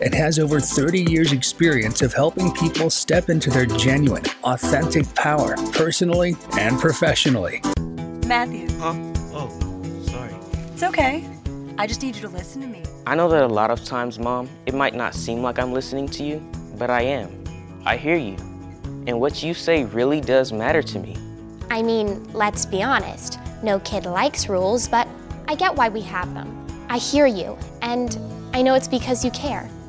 and has over 30 years' experience of helping people step into their genuine, authentic power, personally and professionally. Matthew. Huh? Oh, sorry. It's okay. I just need you to listen to me. I know that a lot of times, Mom, it might not seem like I'm listening to you, but I am. I hear you. And what you say really does matter to me. I mean, let's be honest. No kid likes rules, but I get why we have them. I hear you, and I know it's because you care.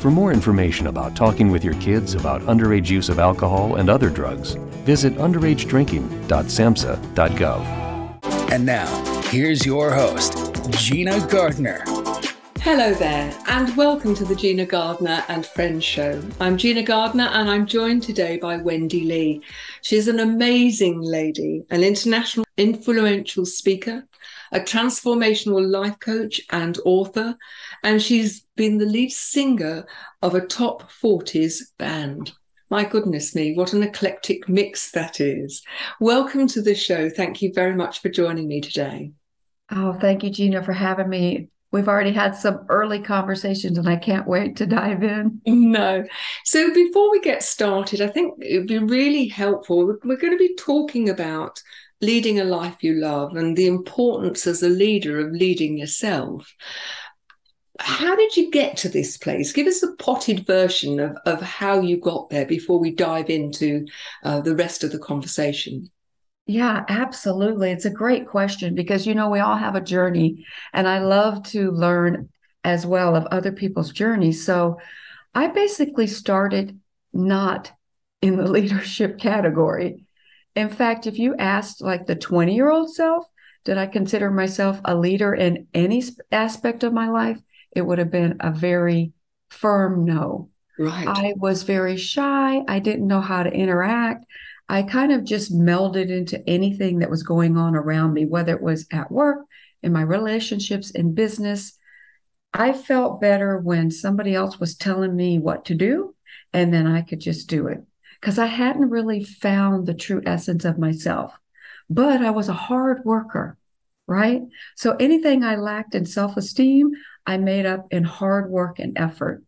For more information about talking with your kids about underage use of alcohol and other drugs, visit underagedrinking.samhsa.gov. And now, here's your host, Gina Gardiner. Hello there, and welcome to the Gina Gardiner and Friends Show. I'm Gina Gardiner, and I'm joined today by Wendy Lee. She's an amazing lady, an international influential speaker, a transformational life coach and author, and she's been the lead singer of a top 40s band. My goodness me, what an eclectic mix that is. Welcome to the show. Thank you very much for joining me today. Oh, thank you, Gina, for having me. We've already had some early conversations and I can't wait to dive in. No. So, before we get started, I think it would be really helpful. We're going to be talking about leading a life you love and the importance as a leader of leading yourself. How did you get to this place? Give us a potted version of, of how you got there before we dive into uh, the rest of the conversation. Yeah, absolutely. It's a great question because, you know, we all have a journey, and I love to learn as well of other people's journeys. So I basically started not in the leadership category. In fact, if you asked like the 20 year old self, did I consider myself a leader in any aspect of my life? It would have been a very firm no. Right. I was very shy. I didn't know how to interact. I kind of just melded into anything that was going on around me, whether it was at work, in my relationships, in business. I felt better when somebody else was telling me what to do, and then I could just do it because I hadn't really found the true essence of myself. But I was a hard worker, right? So anything I lacked in self esteem, I made up in hard work and effort,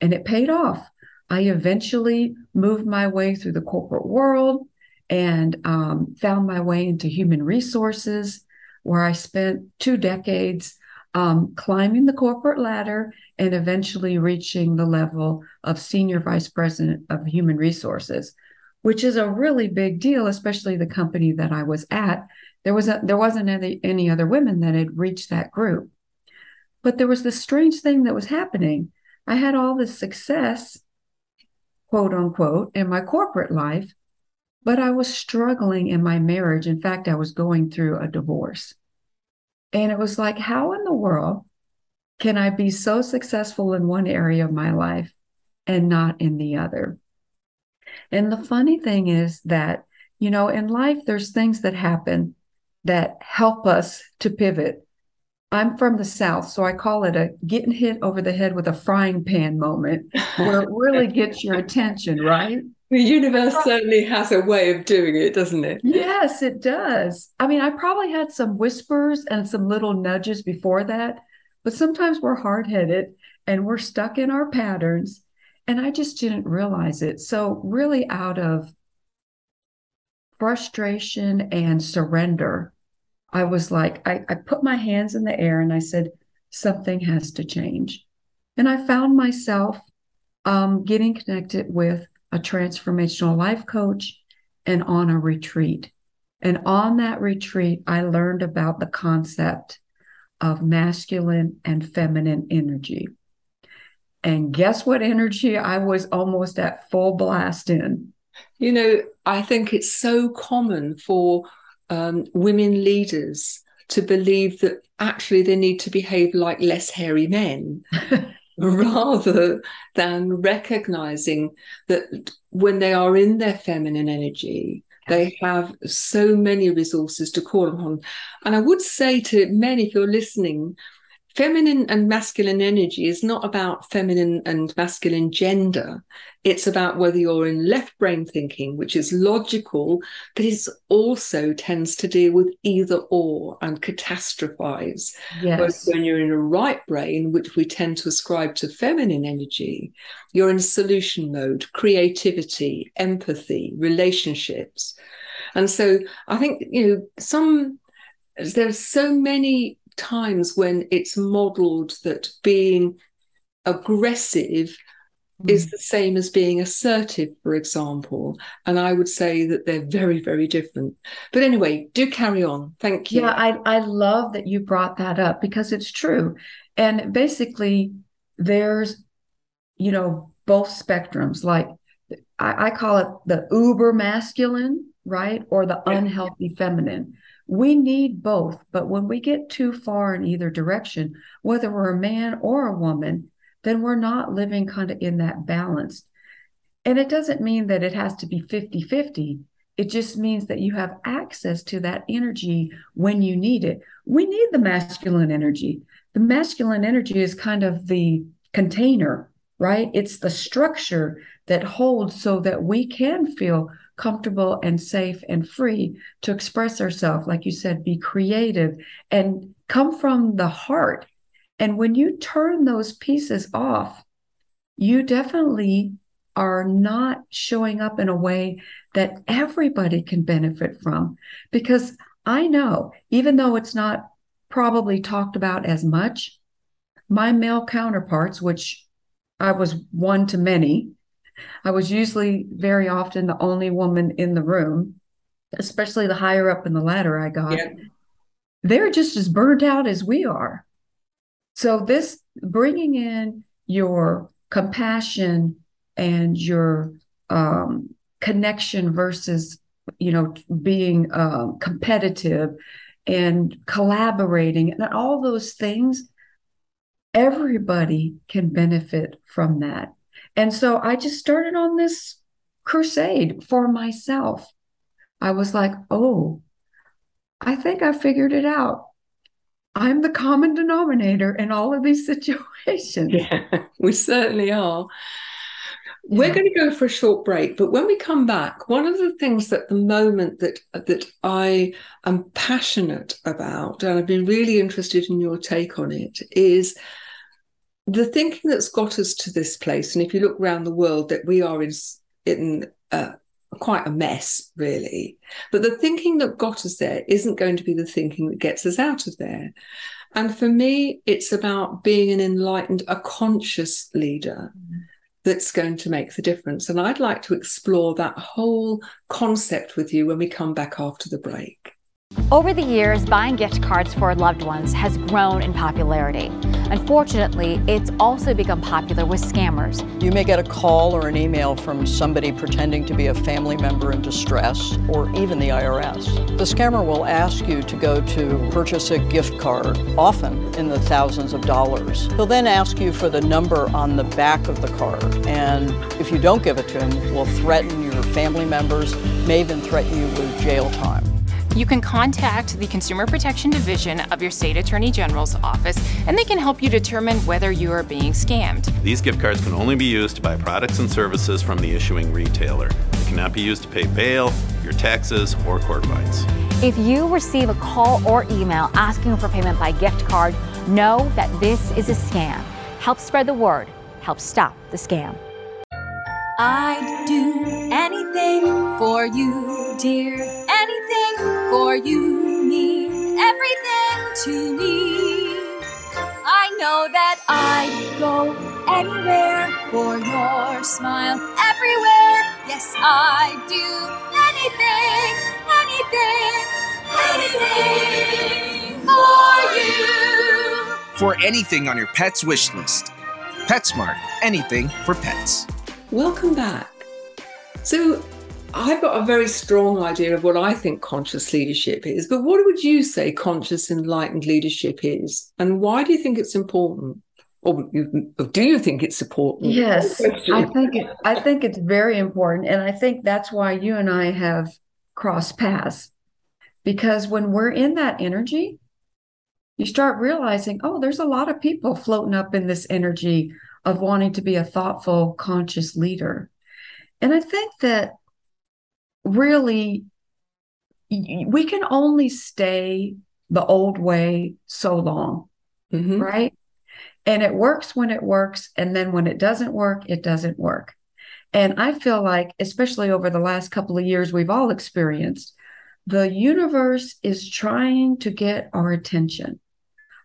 and it paid off. I eventually moved my way through the corporate world and um, found my way into human resources, where I spent two decades um, climbing the corporate ladder and eventually reaching the level of senior vice president of human resources, which is a really big deal, especially the company that I was at. There was a, there wasn't any, any other women that had reached that group, but there was this strange thing that was happening. I had all this success, quote unquote, in my corporate life, but I was struggling in my marriage. In fact, I was going through a divorce. And it was like, how in the world can I be so successful in one area of my life and not in the other? And the funny thing is that, you know, in life, there's things that happen that help us to pivot. I'm from the South, so I call it a getting hit over the head with a frying pan moment where it really gets your attention, right? The universe certainly has a way of doing it, doesn't it? Yes, it does. I mean, I probably had some whispers and some little nudges before that, but sometimes we're hard headed and we're stuck in our patterns. And I just didn't realize it. So, really, out of frustration and surrender, I was like, I, I put my hands in the air and I said, something has to change. And I found myself um, getting connected with a transformational life coach and on a retreat. And on that retreat, I learned about the concept of masculine and feminine energy. And guess what energy I was almost at full blast in? You know, I think it's so common for um, women leaders to believe that actually they need to behave like less hairy men. rather than recognizing that when they are in their feminine energy, they have so many resources to call upon. And I would say to men, if you're listening, feminine and masculine energy is not about feminine and masculine gender. It's about whether you're in left brain thinking, which is logical, but it also tends to deal with either or and catastrophize. Yes. Whereas when you're in a right brain, which we tend to ascribe to feminine energy, you're in solution mode, creativity, empathy, relationships. And so I think, you know, some there's so many times when it's modeled that being aggressive mm. is the same as being assertive, for example. And I would say that they're very, very different. But anyway, do carry on. Thank you. Yeah, I, I love that you brought that up because it's true. And basically, there's, you know, both spectrums. Like I, I call it the uber masculine, right? Or the unhealthy feminine we need both, but when we get too far in either direction, whether we're a man or a woman, then we're not living kind of in that balance. And it doesn't mean that it has to be 50 50. It just means that you have access to that energy when you need it. We need the masculine energy. The masculine energy is kind of the container, right? It's the structure that holds so that we can feel comfortable and safe and free to express ourselves. Like you said, be creative and come from the heart. And when you turn those pieces off, you definitely are not showing up in a way that everybody can benefit from. Because I know, even though it's not probably talked about as much, my male counterparts, which I was one to many, I was usually very often the only woman in the room, especially the higher up in the ladder I got. Yeah. They're just as burnt out as we are. So, this bringing in your compassion and your um, connection versus, you know, being um, competitive and collaborating and all those things, everybody can benefit from that. And so I just started on this crusade for myself. I was like, oh, I think I figured it out. I'm the common denominator in all of these situations. Yeah, we certainly are. We're going to go for a short break, but when we come back, one of the things that the moment that that I am passionate about, and I've been really interested in your take on it, is the thinking that's got us to this place, and if you look around the world, that we are in in uh, quite a mess, really. But the thinking that got us there isn't going to be the thinking that gets us out of there. And for me, it's about being an enlightened, a conscious leader that's going to make the difference. And I'd like to explore that whole concept with you when we come back after the break. Over the years, buying gift cards for loved ones has grown in popularity. Unfortunately, it's also become popular with scammers. You may get a call or an email from somebody pretending to be a family member in distress or even the IRS. The scammer will ask you to go to purchase a gift card, often in the thousands of dollars. He'll then ask you for the number on the back of the card, and if you don't give it to him, will threaten your family members, may even threaten you with jail time you can contact the Consumer Protection Division of your state attorney general's office and they can help you determine whether you are being scammed. These gift cards can only be used to buy products and services from the issuing retailer. They cannot be used to pay bail, your taxes, or court fines. If you receive a call or email asking for payment by gift card, know that this is a scam. Help spread the word. Help stop the scam. I'd do anything for you, dear anything for you, everything to me. I know that I'd go anywhere for your smile, everywhere. Yes, I do anything, anything, anything for you. For anything on your pet's wish list, PetSmart, anything for pets. Welcome back. So, I've got a very strong idea of what I think conscious leadership is, but what would you say conscious enlightened leadership is? And why do you think it's important? Or do you think it's important? Yes, I think it, I think it's very important, and I think that's why you and I have crossed paths. Because when we're in that energy, you start realizing, oh, there's a lot of people floating up in this energy of wanting to be a thoughtful, conscious leader. And I think that really we can only stay the old way so long, mm-hmm. right? And it works when it works. And then when it doesn't work, it doesn't work. And I feel like, especially over the last couple of years, we've all experienced the universe is trying to get our attention.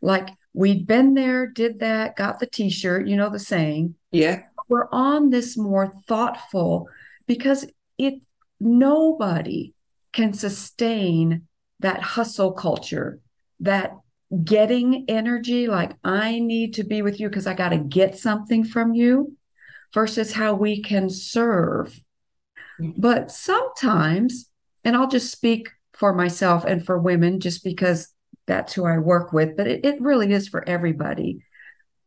Like we've been there, did that, got the t shirt, you know, the saying. Yeah. We're on this more thoughtful because it nobody can sustain that hustle culture, that getting energy, like I need to be with you because I got to get something from you, versus how we can serve. Mm-hmm. But sometimes, and I'll just speak for myself and for women just because that's who I work with, but it, it really is for everybody.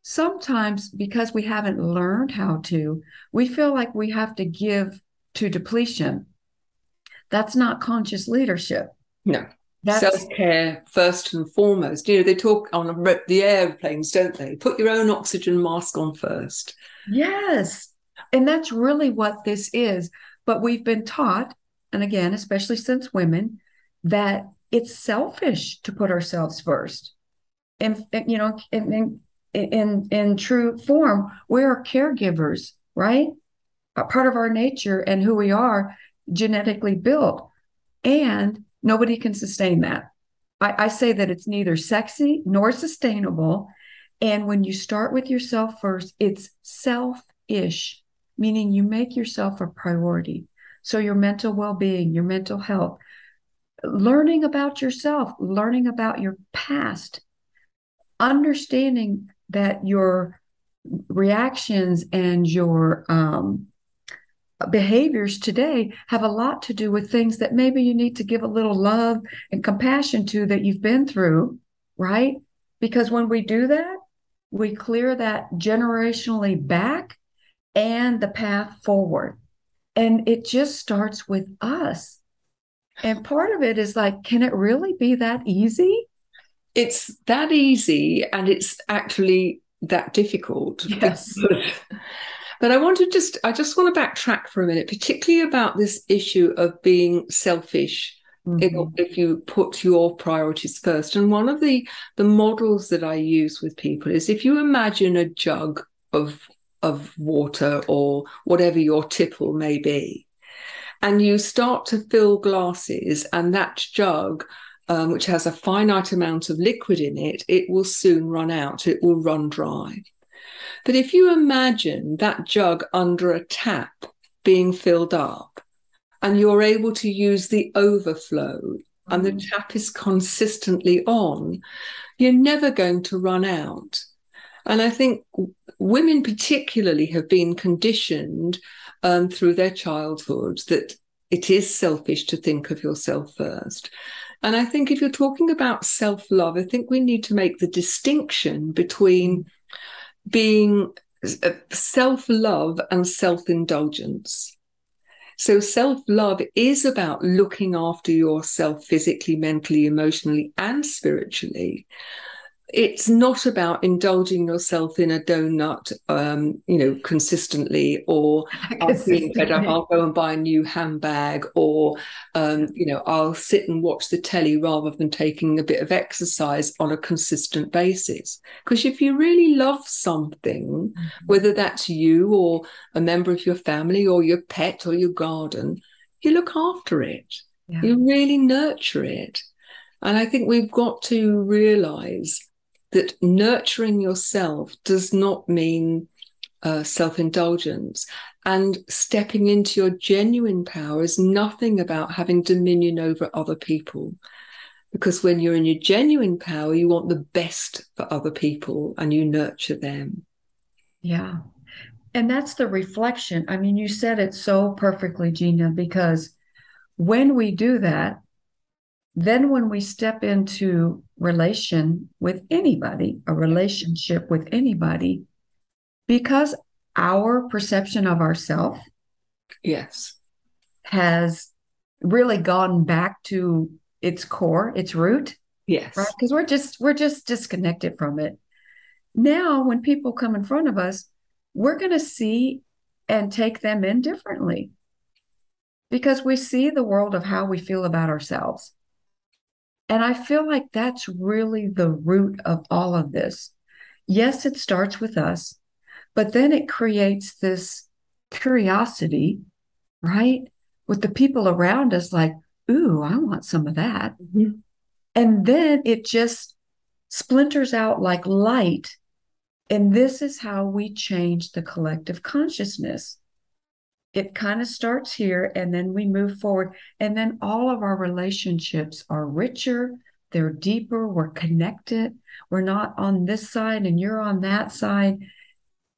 Sometimes, because we haven't learned how to, we feel like we have to give to depletion that's not conscious leadership. No. Self care first and foremost. You know, they talk on the airplanes, don't they? Put your own oxygen mask on first. Yes. And that's really what this is. But we've been taught, and again, especially since women, that it's selfish to put ourselves first. And, you know, in, in, in, in true form, we're caregivers, right? A part of our nature and who we are genetically built. And nobody can sustain that. I, I say that it's neither sexy nor sustainable. And when you start with yourself first, it's self-ish, meaning you make yourself a priority. So your mental well-being, your mental health, learning about yourself, learning about your past, understanding that your reactions and your um, behaviors today have a lot to do with things that maybe you need to give a little love and compassion to that you've been through, right? Because when we do that, we clear that generationally back and the path forward. And it just starts with us. And part of it is like, can it really be that easy? It's that easy, and it's actually that difficult. Yes. But I want to just I just want to backtrack for a minute, particularly about this issue of being selfish. Mm-hmm. If, if you put your priorities first, and one of the the models that I use with people is if you imagine a jug of of water or whatever your tipple may be, and you start to fill glasses, and that jug um, which has a finite amount of liquid in it, it will soon run out, it will run dry. But if you imagine that jug under a tap being filled up, and you're able to use the overflow, and the mm. tap is consistently on, you're never going to run out. And I think women, particularly, have been conditioned um, through their childhood that it is selfish to think of yourself first. And I think if you're talking about self love, I think we need to make the distinction between being uh, self love and self indulgence. So, self love is about looking after yourself physically, mentally, emotionally, and spiritually it's not about indulging yourself in a donut, um, you know, consistently, or I'll fed up, I'll go and buy a new handbag, or um, you know, I'll sit and watch the telly rather than taking a bit of exercise on a consistent basis. Because if you really love something, mm-hmm. whether that's you or a member of your family or your pet or your garden, you look after it. Yeah. You really nurture it. And I think we've got to realize that nurturing yourself does not mean uh, self indulgence. And stepping into your genuine power is nothing about having dominion over other people. Because when you're in your genuine power, you want the best for other people and you nurture them. Yeah. And that's the reflection. I mean, you said it so perfectly, Gina, because when we do that, then when we step into relation with anybody, a relationship with anybody, because our perception of ourself yes has really gone back to its core, its root. Yes. Right? Because we're just we're just disconnected from it. Now when people come in front of us, we're going to see and take them in differently because we see the world of how we feel about ourselves. And I feel like that's really the root of all of this. Yes, it starts with us, but then it creates this curiosity, right? With the people around us, like, ooh, I want some of that. Mm-hmm. And then it just splinters out like light and this is how we change the collective consciousness. It kind of starts here and then we move forward. And then all of our relationships are richer, they're deeper, we're connected. We're not on this side and you're on that side.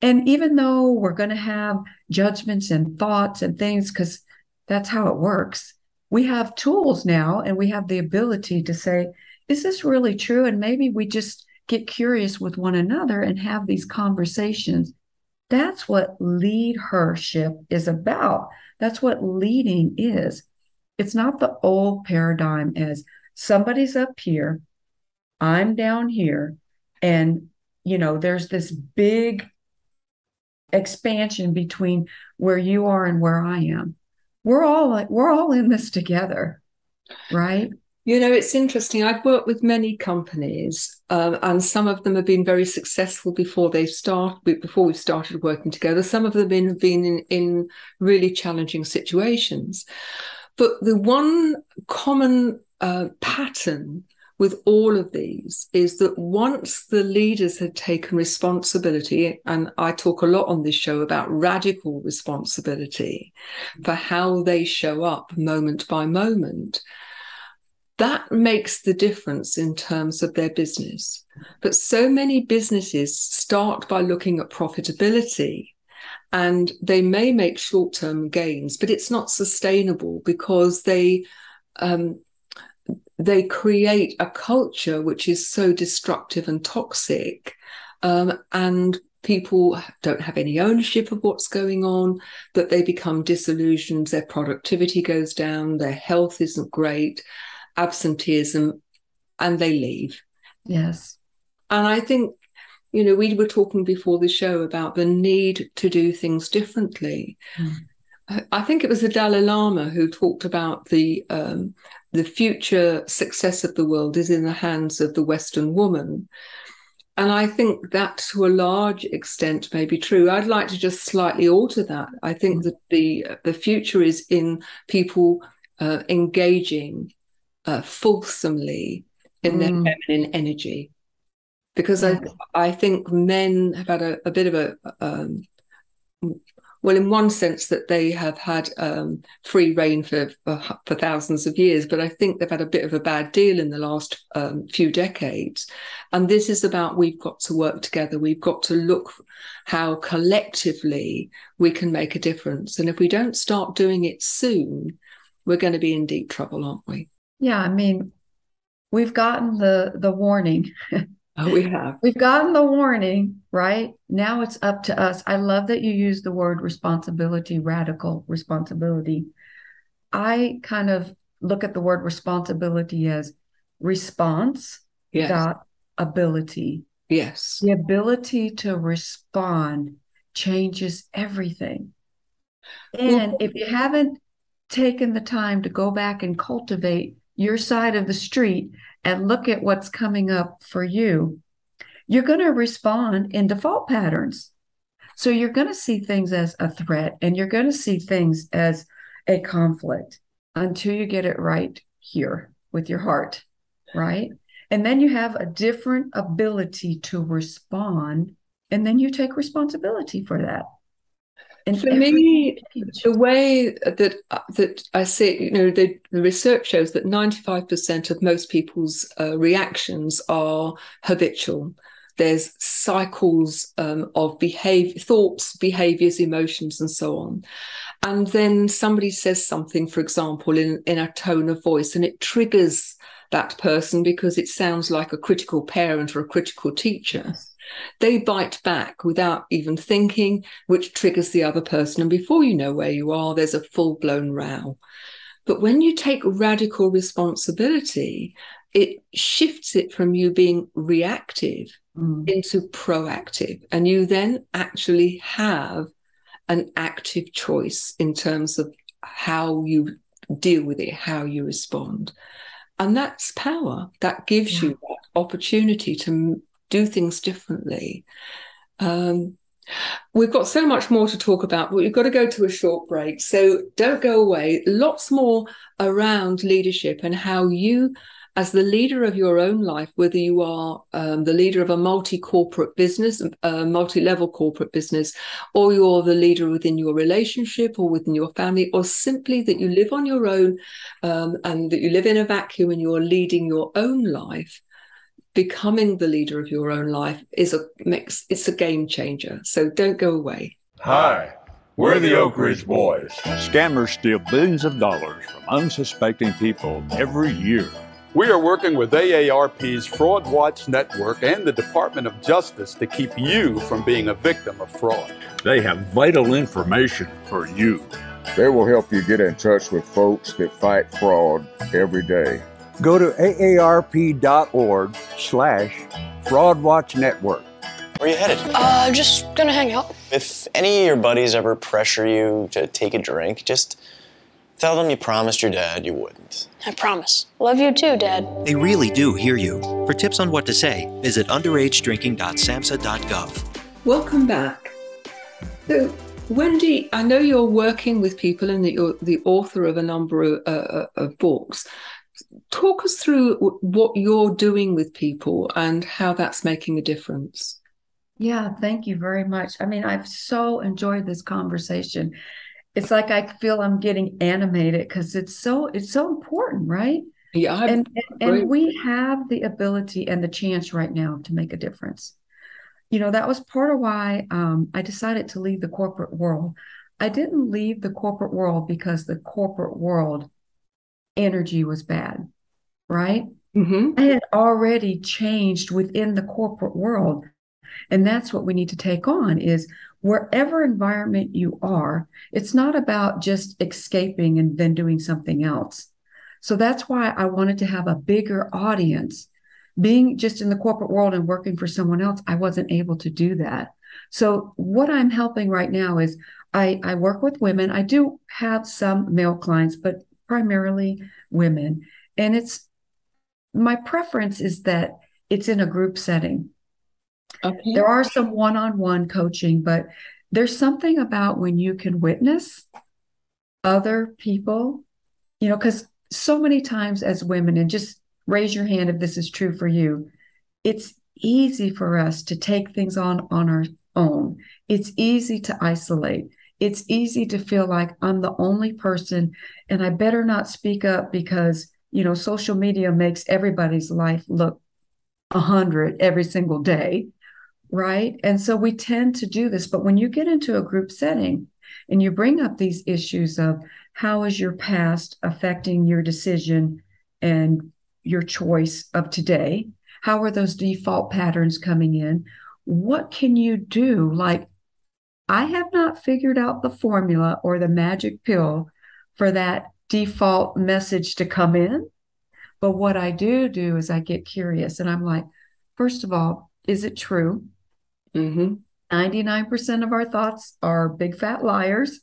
And even though we're going to have judgments and thoughts and things, because that's how it works, we have tools now and we have the ability to say, is this really true? And maybe we just get curious with one another and have these conversations. That's what lead hership is about. That's what leading is. It's not the old paradigm as somebody's up here, I'm down here, and you know, there's this big expansion between where you are and where I am. We're all like we're all in this together, right? You know, it's interesting. I've worked with many companies, um, and some of them have been very successful before they start before we started working together. Some of them have been, in, in really challenging situations. But the one common uh, pattern with all of these is that once the leaders had taken responsibility, and I talk a lot on this show about radical responsibility for how they show up moment by moment that makes the difference in terms of their business. But so many businesses start by looking at profitability and they may make short term gains, but it's not sustainable because they, um, they create a culture which is so destructive and toxic. Um, and people don't have any ownership of what's going on, that they become disillusioned, their productivity goes down, their health isn't great absenteeism and they leave. Yes. And I think, you know, we were talking before the show about the need to do things differently. Mm. I think it was the Dalai Lama who talked about the um, the future success of the world is in the hands of the Western woman. And I think that to a large extent may be true. I'd like to just slightly alter that. I think mm. that the the future is in people uh, engaging uh, fulsomely in mm. their feminine energy because I I think men have had a, a bit of a um, well, in one sense that they have had um, free reign for, for, for thousands of years, but I think they've had a bit of a bad deal in the last um, few decades. And this is about we've got to work together. We've got to look how collectively we can make a difference. And if we don't start doing it soon, we're going to be in deep trouble, aren't we? Yeah, I mean, we've gotten the the warning. Oh, we have. We've gotten the warning, right? Now it's up to us. I love that you use the word responsibility, radical responsibility. I kind of look at the word responsibility as response yes. dot ability. Yes. The ability to respond changes everything. And well, if you haven't taken the time to go back and cultivate your side of the street and look at what's coming up for you, you're going to respond in default patterns. So you're going to see things as a threat and you're going to see things as a conflict until you get it right here with your heart, right? And then you have a different ability to respond and then you take responsibility for that. And For me, the way that uh, that I see you know, the, the research shows that 95% of most people's uh, reactions are habitual. There's cycles um, of behavior, thoughts, behaviors, emotions, and so on. And then somebody says something, for example, in, in a tone of voice, and it triggers that person because it sounds like a critical parent or a critical teacher. They bite back without even thinking, which triggers the other person. And before you know where you are, there's a full blown row. But when you take radical responsibility, it shifts it from you being reactive mm. into proactive. And you then actually have an active choice in terms of how you deal with it, how you respond. And that's power. That gives yeah. you that opportunity to do things differently. Um, we've got so much more to talk about, but we've got to go to a short break. So don't go away. Lots more around leadership and how you, as the leader of your own life, whether you are um, the leader of a multi corporate business, a multi level corporate business, or you're the leader within your relationship or within your family, or simply that you live on your own um, and that you live in a vacuum and you're leading your own life becoming the leader of your own life is a mix it's a game changer so don't go away hi we're the oak ridge boys scammers steal billions of dollars from unsuspecting people every year we are working with AARP's Fraud Watch Network and the Department of Justice to keep you from being a victim of fraud. They have vital information for you. They will help you get in touch with folks that fight fraud every day. Go to aarp.org slash fraudwatch network. Where are you headed? Uh, just gonna hang out. If any of your buddies ever pressure you to take a drink, just tell them you promised your dad you wouldn't. I promise. Love you too, Dad. They really do hear you. For tips on what to say, visit underagedrinking.samhsa.gov. Welcome back. So, Wendy, I know you're working with people and that you're the author of a number of, uh, uh of books talk us through what you're doing with people and how that's making a difference. Yeah, thank you very much. I mean, I've so enjoyed this conversation. It's like I feel I'm getting animated because it's so it's so important, right? Yeah, and, and, and we have the ability and the chance right now to make a difference. You know, that was part of why um, I decided to leave the corporate world. I didn't leave the corporate world because the corporate world energy was bad, right? Mm-hmm. I had already changed within the corporate world. And that's what we need to take on is wherever environment you are, it's not about just escaping and then doing something else. So that's why I wanted to have a bigger audience. Being just in the corporate world and working for someone else, I wasn't able to do that. So what I'm helping right now is I, I work with women. I do have some male clients, but primarily women. And it's my preference is that it's in a group setting. Okay. There are some one on one coaching, but there's something about when you can witness other people, you know, because so many times as women, and just raise your hand if this is true for you, it's easy for us to take things on on our own. It's easy to isolate it's easy to feel like I'm the only person and I better not speak up because, you know, social media makes everybody's life look a hundred every single day. Right. And so we tend to do this. But when you get into a group setting and you bring up these issues of how is your past affecting your decision and your choice of today? How are those default patterns coming in? What can you do? Like, I have not figured out the formula or the magic pill for that default message to come in. But what I do do is I get curious and I'm like, first of all, is it true? Mm-hmm. 99% of our thoughts are big fat liars.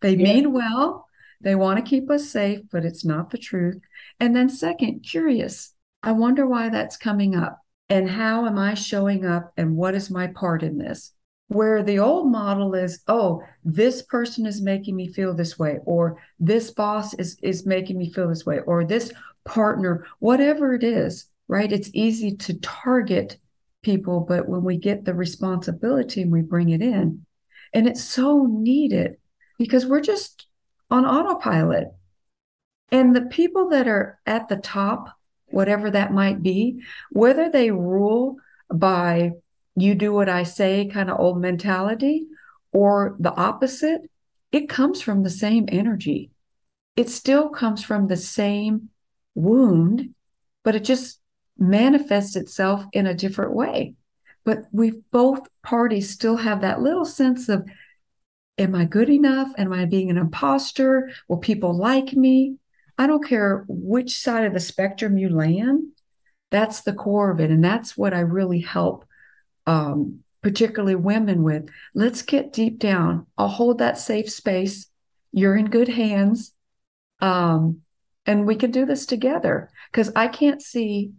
They yeah. mean well, they want to keep us safe, but it's not the truth. And then, second, curious. I wonder why that's coming up and how am I showing up and what is my part in this? Where the old model is oh this person is making me feel this way or this boss is is making me feel this way or this partner whatever it is right it's easy to target people but when we get the responsibility and we bring it in And it's so needed because we're just on autopilot. And the people that are at the top, whatever that might be, whether they rule by you do what I say kind of old mentality or the opposite, it comes from the same energy. It still comes from the same wound, but it just manifests itself in a different way. But we both parties still have that little sense of, am I good enough? Am I being an imposter? Will people like me? I don't care which side of the spectrum you land. That's the core of it. And that's what I really help, um, particularly women with. Let's get deep down. I'll hold that safe space. You're in good hands. Um, and we can do this together because I can't see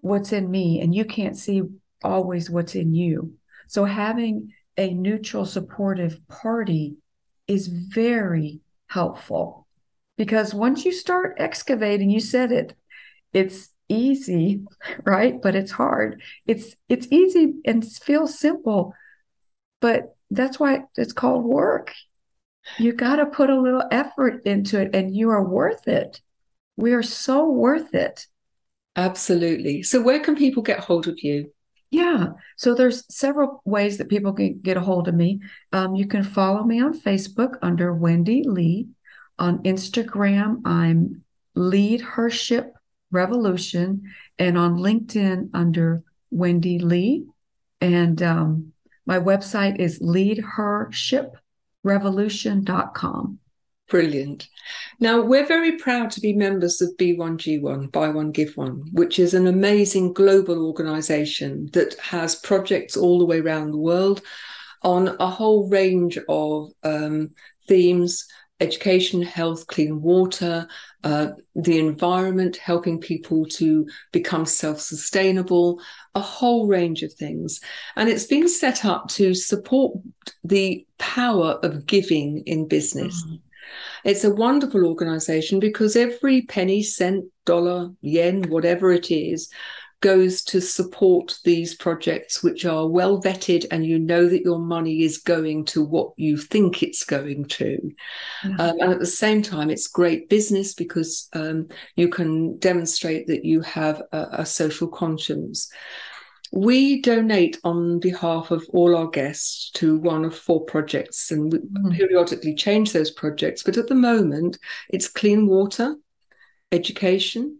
what's in me and you can't see always what's in you. So having a neutral, supportive party is very helpful because once you start excavating, you said it, it's easy, right? But it's hard. It's it's easy and feels simple, but that's why it's called work. You got to put a little effort into it, and you are worth it. We are so worth it. Absolutely. So, where can people get hold of you? Yeah. So there's several ways that people can get a hold of me. Um, you can follow me on Facebook under Wendy Lee. On Instagram, I'm Leadership Revolution, and on LinkedIn under Wendy Lee. And um, my website is leadershiprevolution.com. Brilliant. Now, we're very proud to be members of B1G1, Buy One, Give One, which is an amazing global organization that has projects all the way around the world on a whole range of um, themes education, health, clean water, uh, the environment, helping people to become self sustainable, a whole range of things. And it's been set up to support the power of giving in business. Mm-hmm. It's a wonderful organization because every penny, cent, dollar, yen, whatever it is, goes to support these projects which are well vetted and you know that your money is going to what you think it's going to um, and at the same time it's great business because um, you can demonstrate that you have a, a social conscience we donate on behalf of all our guests to one of four projects and we mm. periodically change those projects. But at the moment, it's clean water, education,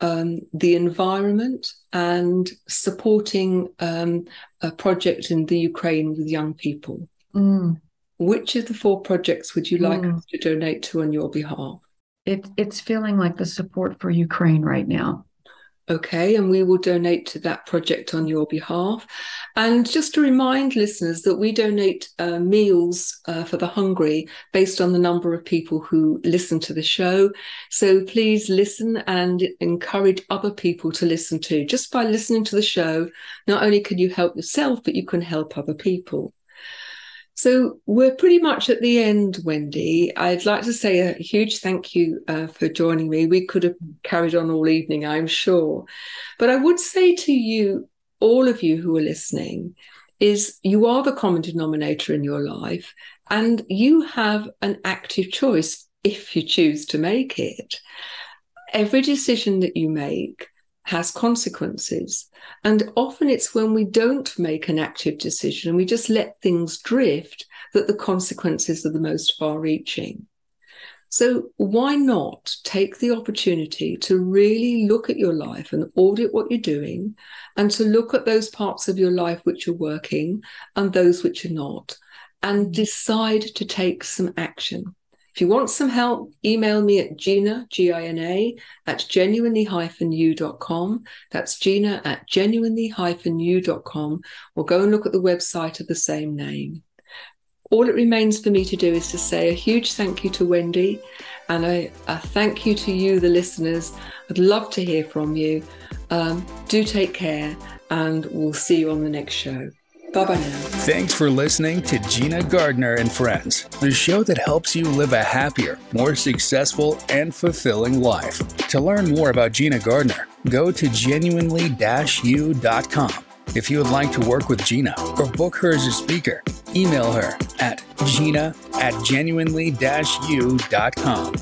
um, the environment, and supporting um, a project in the Ukraine with young people. Mm. Which of the four projects would you like mm. us to donate to on your behalf? It, it's feeling like the support for Ukraine right now. Okay, and we will donate to that project on your behalf. And just to remind listeners that we donate uh, meals uh, for the hungry based on the number of people who listen to the show. So please listen and encourage other people to listen too. Just by listening to the show, not only can you help yourself, but you can help other people. So we're pretty much at the end, Wendy. I'd like to say a huge thank you uh, for joining me. We could have carried on all evening, I'm sure. But I would say to you, all of you who are listening, is you are the common denominator in your life and you have an active choice if you choose to make it. Every decision that you make has consequences. And often it's when we don't make an active decision and we just let things drift that the consequences are the most far reaching. So, why not take the opportunity to really look at your life and audit what you're doing and to look at those parts of your life which are working and those which are not and mm. decide to take some action? If you want some help, email me at Gina, G I N A, at genuinely-u.com. That's Gina at genuinely-u.com, or go and look at the website of the same name. All it remains for me to do is to say a huge thank you to Wendy and a, a thank you to you, the listeners. I'd love to hear from you. Um, do take care, and we'll see you on the next show. Bye bye now. Thanks for listening to Gina Gardiner and Friends, the show that helps you live a happier, more successful, and fulfilling life. To learn more about Gina Gardiner, go to genuinely u.com. If you would like to work with Gina or book her as a speaker, email her at gina at genuinely-u.com.